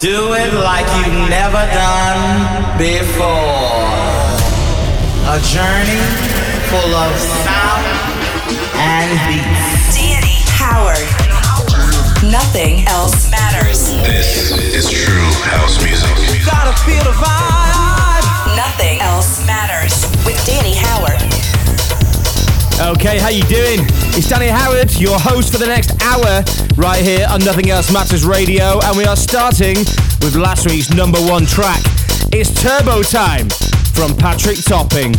Do it like you've never done before. A journey full of sound and beats. Danny Howard. Nothing else matters. This is true house music. Gotta feel the vibe. Nothing else matters with Danny Howard. Okay, how you doing? It's Danny Howard, your host for the next hour, right here on Nothing Else Matters Radio, and we are starting with last week's number one track. It's Turbo Time from Patrick Topping.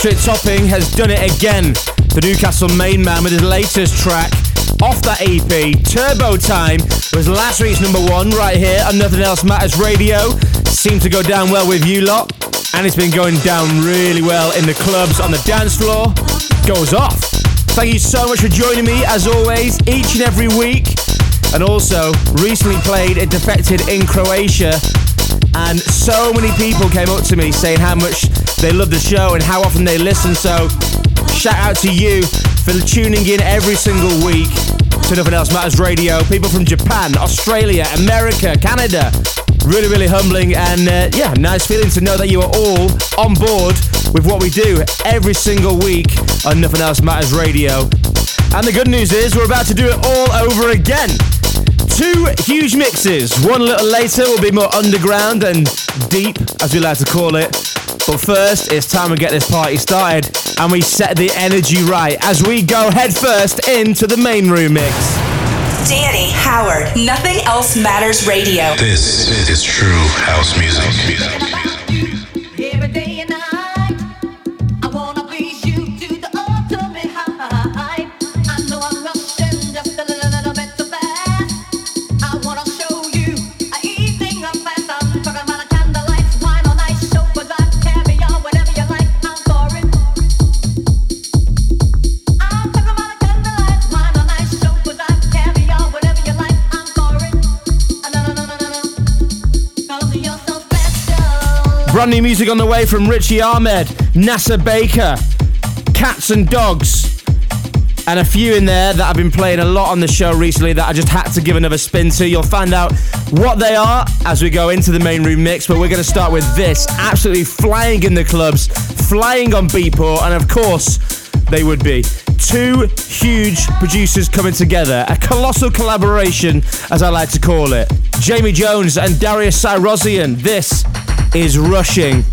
Patrick Topping has done it again. The Newcastle main man with his latest track. Off that EP, Turbo Time was last week's number one right here on Nothing Else Matters Radio. Seemed to go down well with you lot, and it's been going down really well in the clubs on the dance floor. Goes off. Thank you so much for joining me as always, each and every week. And also, recently played at Defected in Croatia and so many people came up to me saying how much they love the show and how often they listen. So, shout out to you for tuning in every single week to Nothing Else Matters Radio. People from Japan, Australia, America, Canada. Really, really humbling and uh, yeah, nice feeling to know that you are all on board with what we do every single week on Nothing Else Matters Radio. And the good news is we're about to do it all over again. Two huge mixes. One a little later will be more underground and deep, as we like to call it. But first, it's time to get this party started and we set the energy right as we go headfirst into the main room mix. Danny Howard, Nothing Else Matters Radio. This is true house music. Brand new music on the way from Richie Ahmed, Nasser Baker, Cats and Dogs, and a few in there that I've been playing a lot on the show recently that I just had to give another spin to. You'll find out what they are as we go into the main room mix, but we're going to start with this. Absolutely flying in the clubs, flying on Beatport, and of course, they would be. Two huge producers coming together, a colossal collaboration, as I like to call it. Jamie Jones and Darius Syrossian. This is rushing.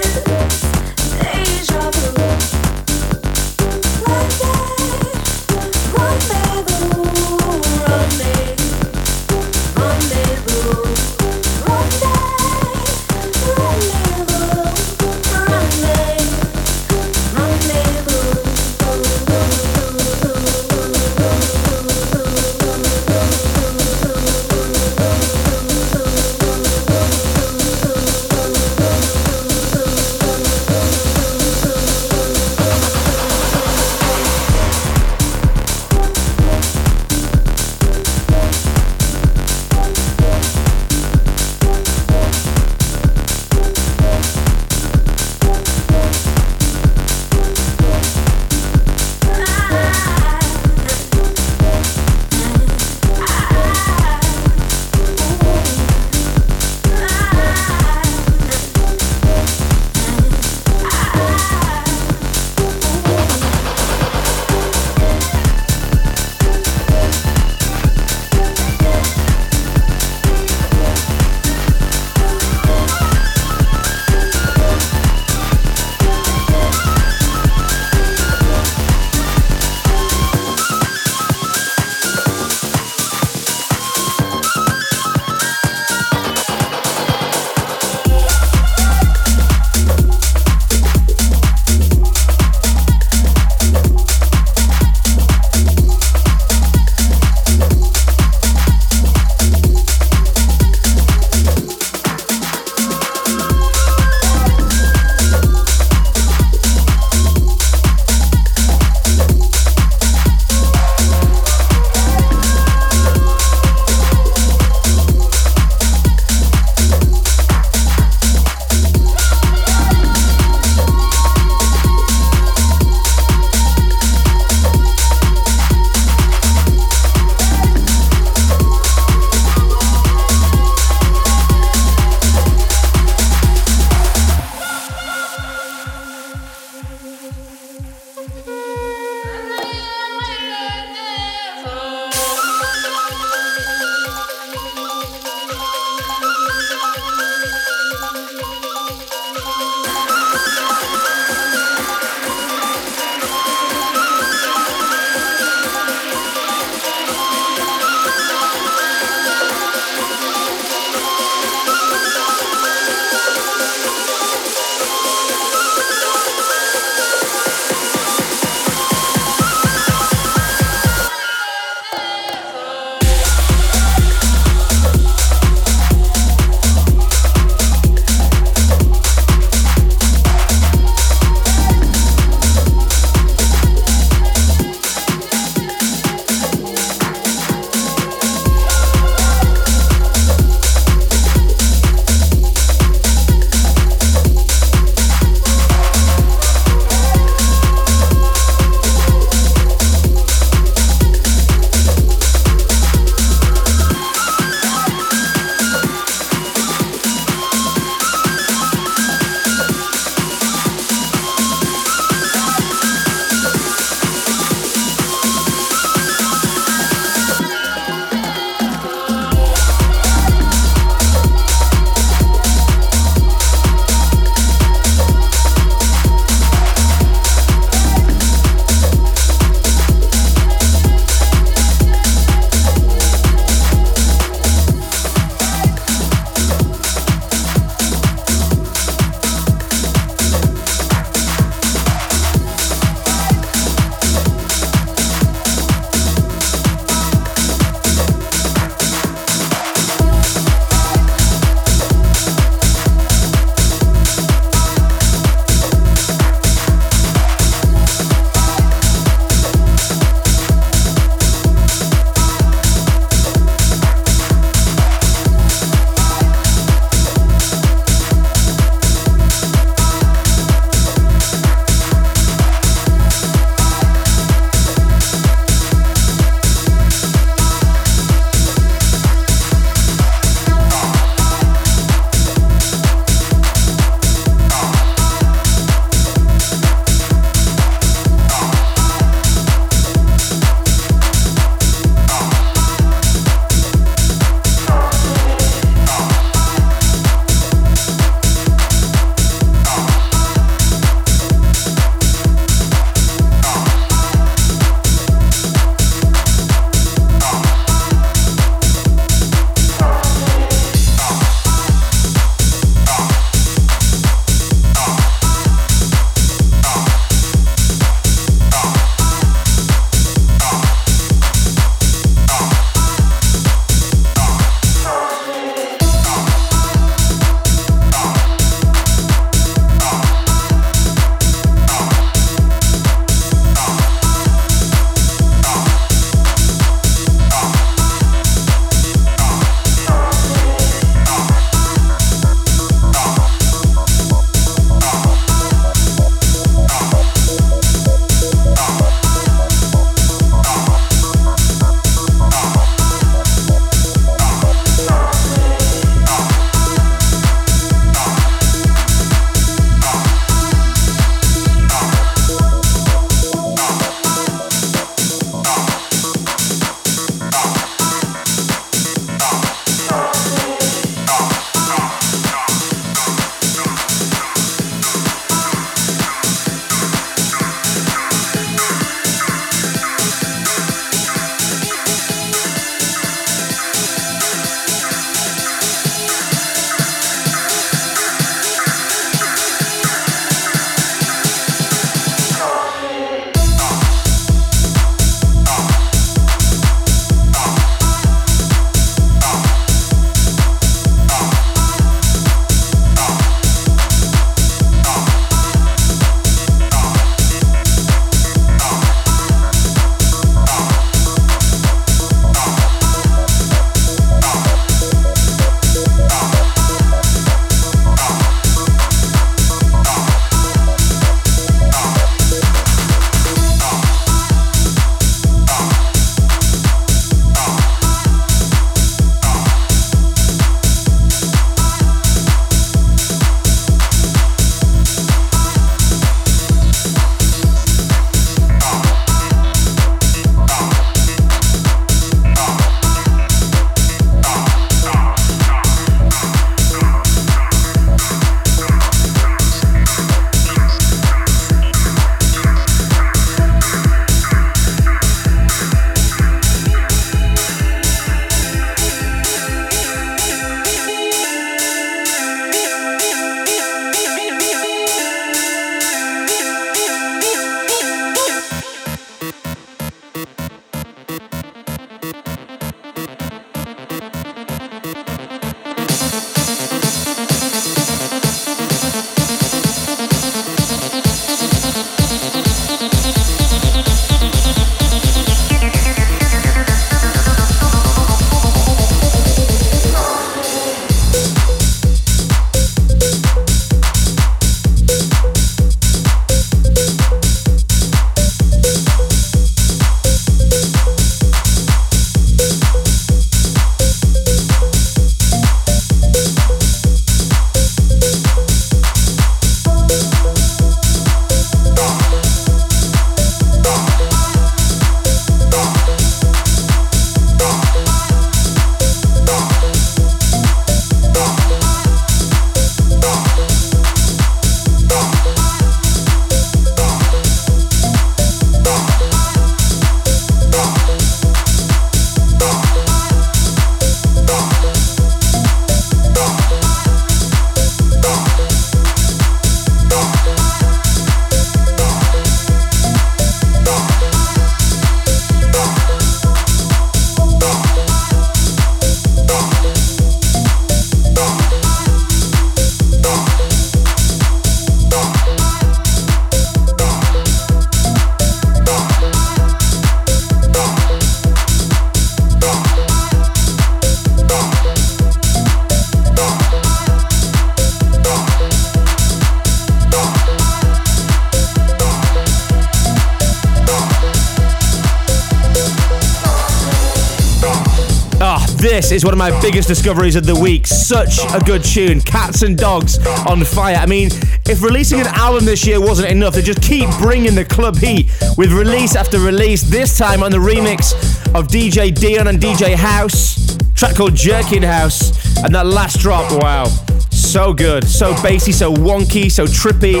This is one of my biggest discoveries of the week. Such a good tune. Cats and Dogs on Fire. I mean, if releasing an album this year wasn't enough, they just keep bringing the club heat with release after release. This time on the remix of DJ Dion and DJ House. Track called Jerkin House. And that last drop, wow. So good. So bassy, so wonky, so trippy.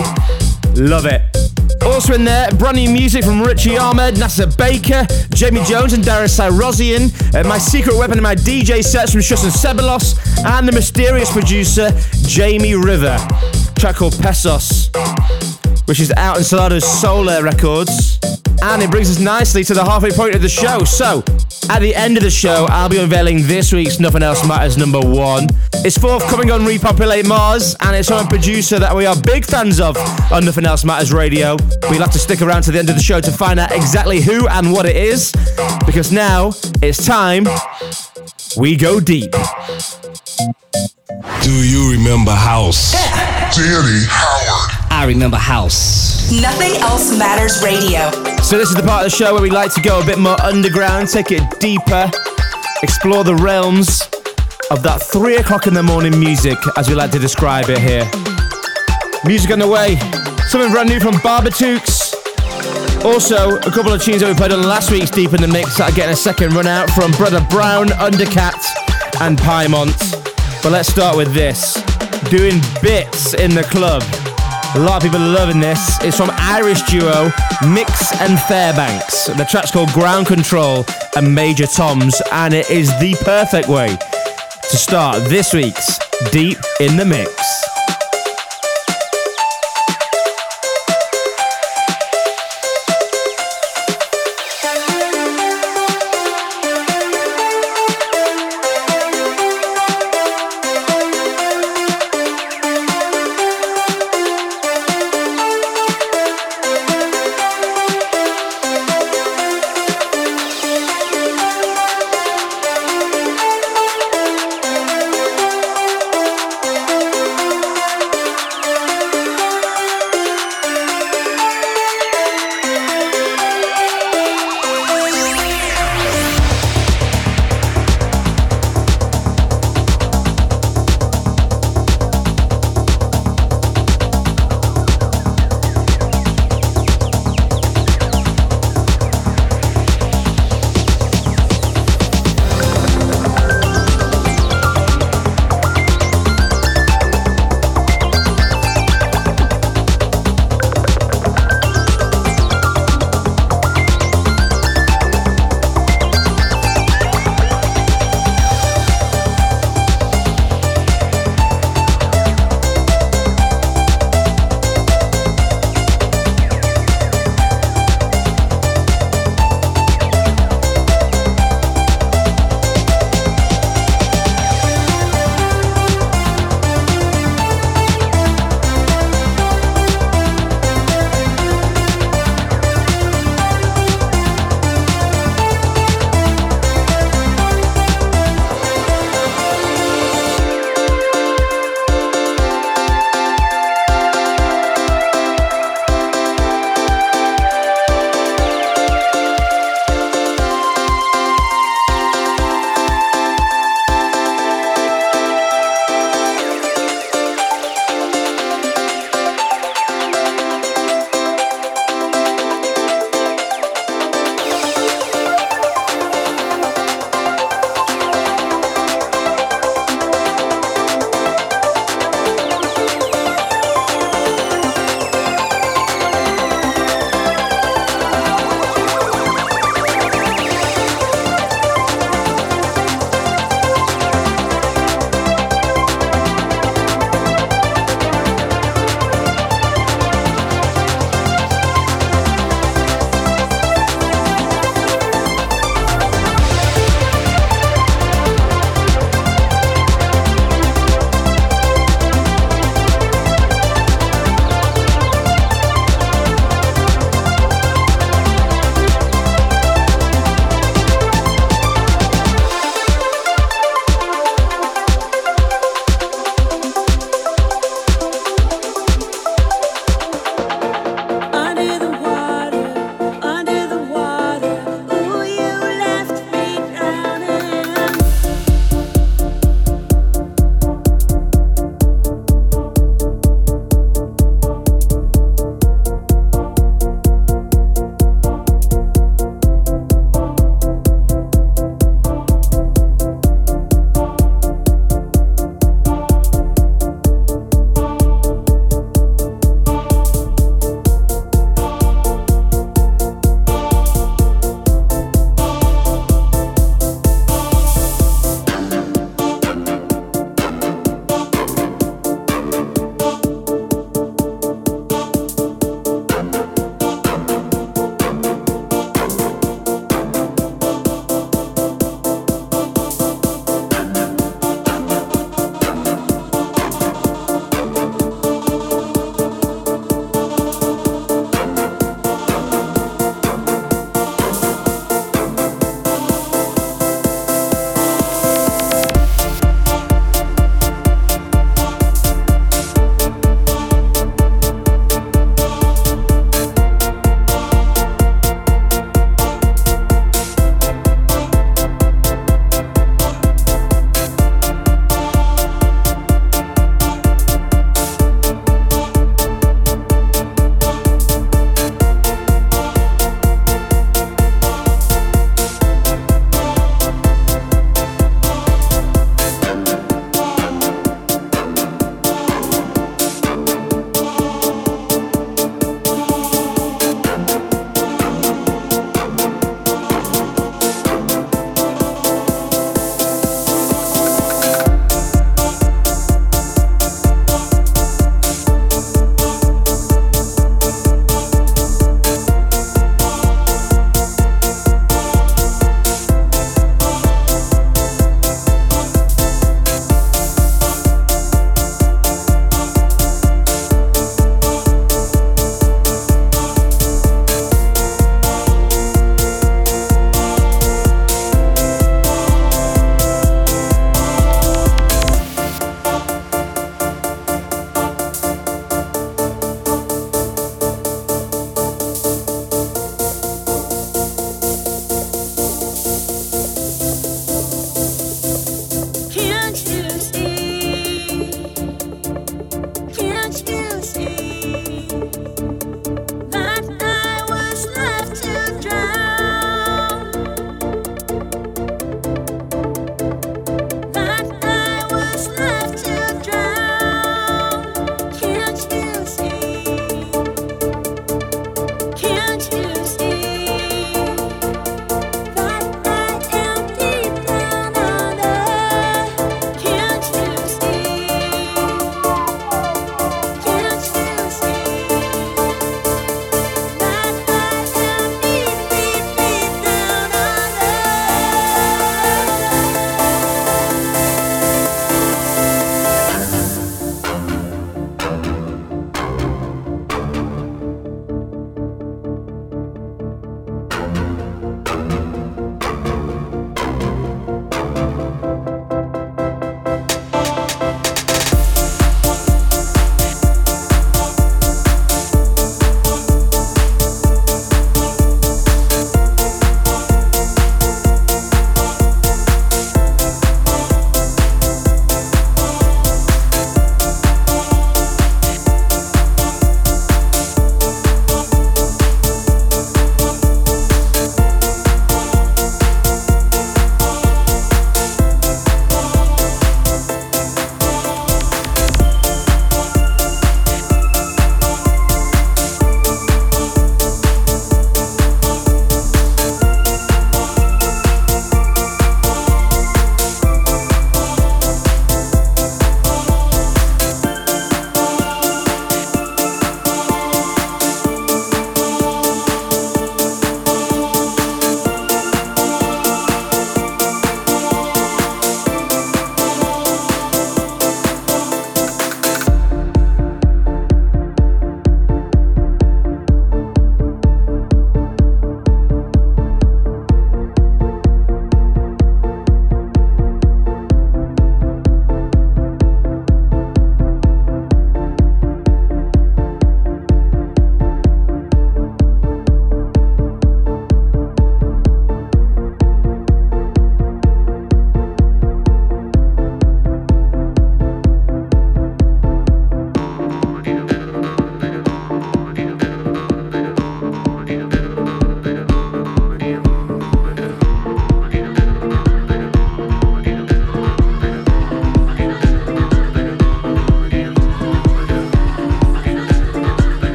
Love it. Also in there, brand new music from Richy Ahmed, Nasser Baker, Jamie Jones and Darius Syrossian, uh, My Secret Weapon and my DJ sets from Chus and Ceballos, and the mysterious producer, Jamie River. Track called Pesos, which is out in Solardo's Sola Records. And it brings us nicely to the halfway point of the show. So, at the end of the show, I'll be unveiling this week's Nothing Else Matters number one. It's forthcoming on Repopulate Mars, and it's from a producer that we are big fans of on Nothing Else Matters Radio. We'll have to stick around to the end of the show to find out exactly who and what it is, because now it's time we go deep. Do you remember House? Danny Howard. I remember House. Nothing else matters radio. So, this is the part of the show where we like to go a bit more underground, take it deeper, explore the realms of that three o'clock in the morning music, as we like to describe it here. Music on the way, something brand new from Barbatooks. Also, a couple of tunes that we played on last week's Deep in the Mix that are getting a second run out from Brother Brown, Undercat, and Piemont. But let's start with this doing bits in the club. A lot of people are loving this. It's from Irish duo Mix and Fairbanks. The track's called Ground Control and Major Toms, and it is the perfect way to start this week's Deep in the Mix.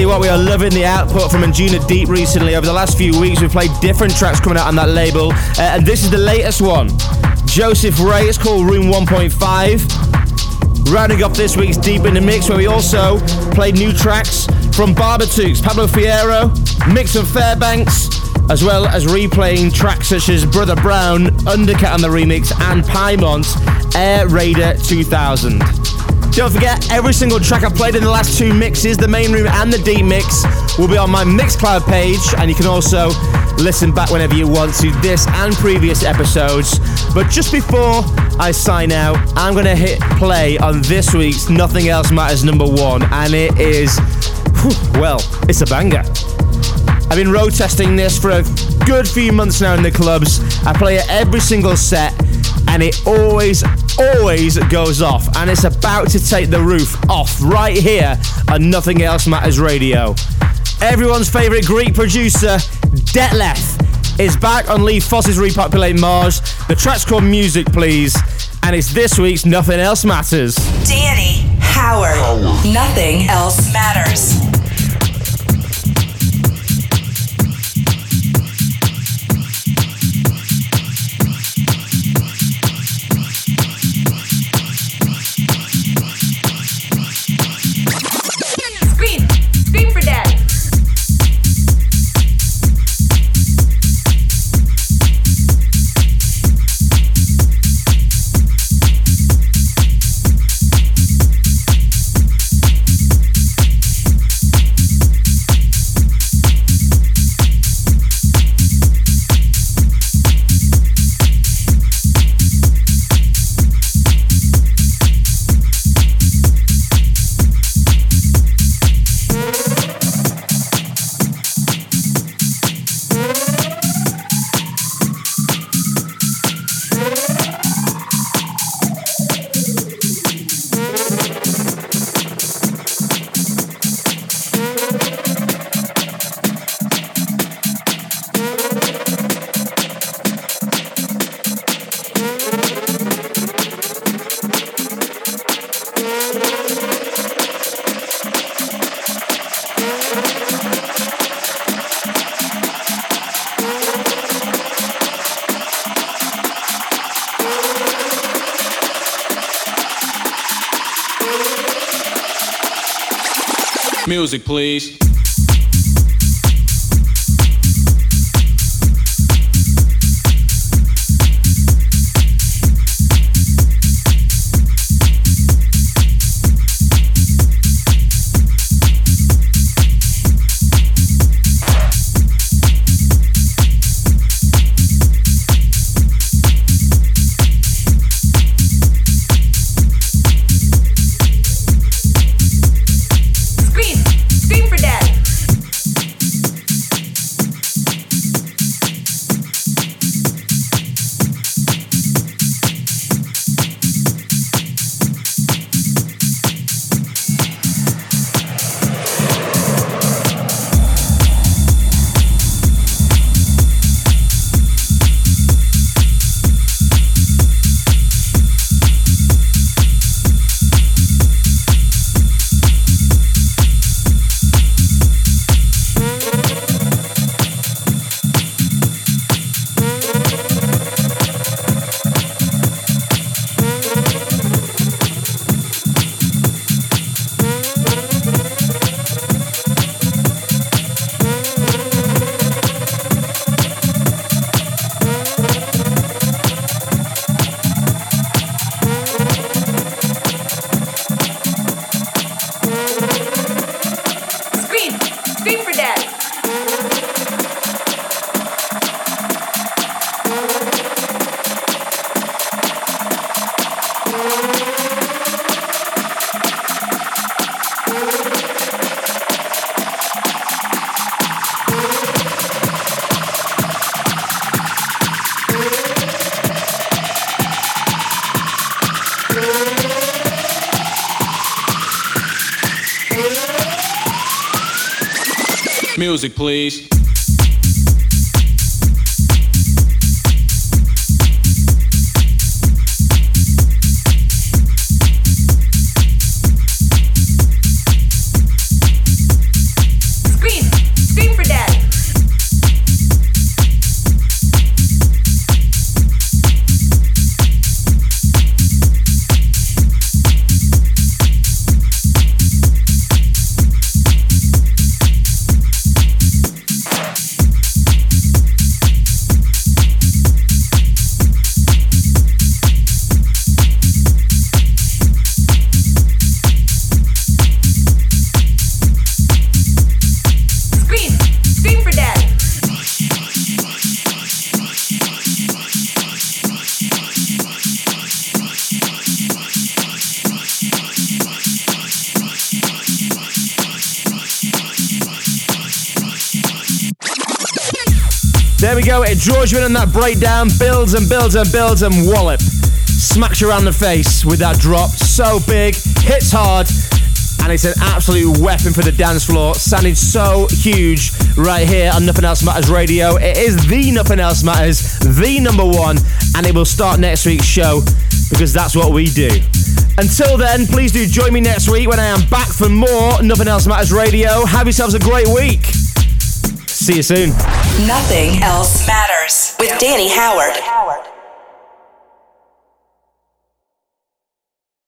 You what, we are loving the output from Anjuna Deep recently. Over the last few weeks, we've played different tracks coming out on that label, uh, and this is the latest one. Joseph Ray, it's called Room 1.5. Rounding off this week's Deep in the Mix, where we also played new tracks from Barbatooks, Pablo Fierro, Mix and Fairbanks, as well as replaying tracks such as Brother Brown, Undercat on the remix, and Pymont's Air Raider 2000. Don't forget, every single track I've played in the last two mixes, the main room and the deep mix, will be on my Mixcloud page, and you can also listen back whenever you want to this and previous episodes. But just before I sign out, I'm going to hit play on this week's Nothing Else Matters number one, and it is, whew, well, it's a banger. I've been road testing this for a good few months now in the clubs. I play it every single set, and it always, always goes off. And it's about to take the roof off right here on Nothing Else Matters Radio. Everyone's favourite Greek producer, Detlef, is back on Lee Foss's Repopulate Mars. The track's called Music Please, and it's this week's Nothing Else Matters. Danny Howard. Nothing else matters. Music, please. Music, please. In on that breakdown, builds and builds and builds and wallop. Smacks around the face with that drop. So big, hits hard, and it's an absolute weapon for the dance floor. Sounding so huge right here on Nothing Else Matters Radio. It is the Nothing Else Matters, the number one, and it will start next week's show because that's what we do. Until then, please do join me next week when I am back for more Nothing Else Matters Radio. Have yourselves a great week. See you soon. Nothing else matters with Danny Howard.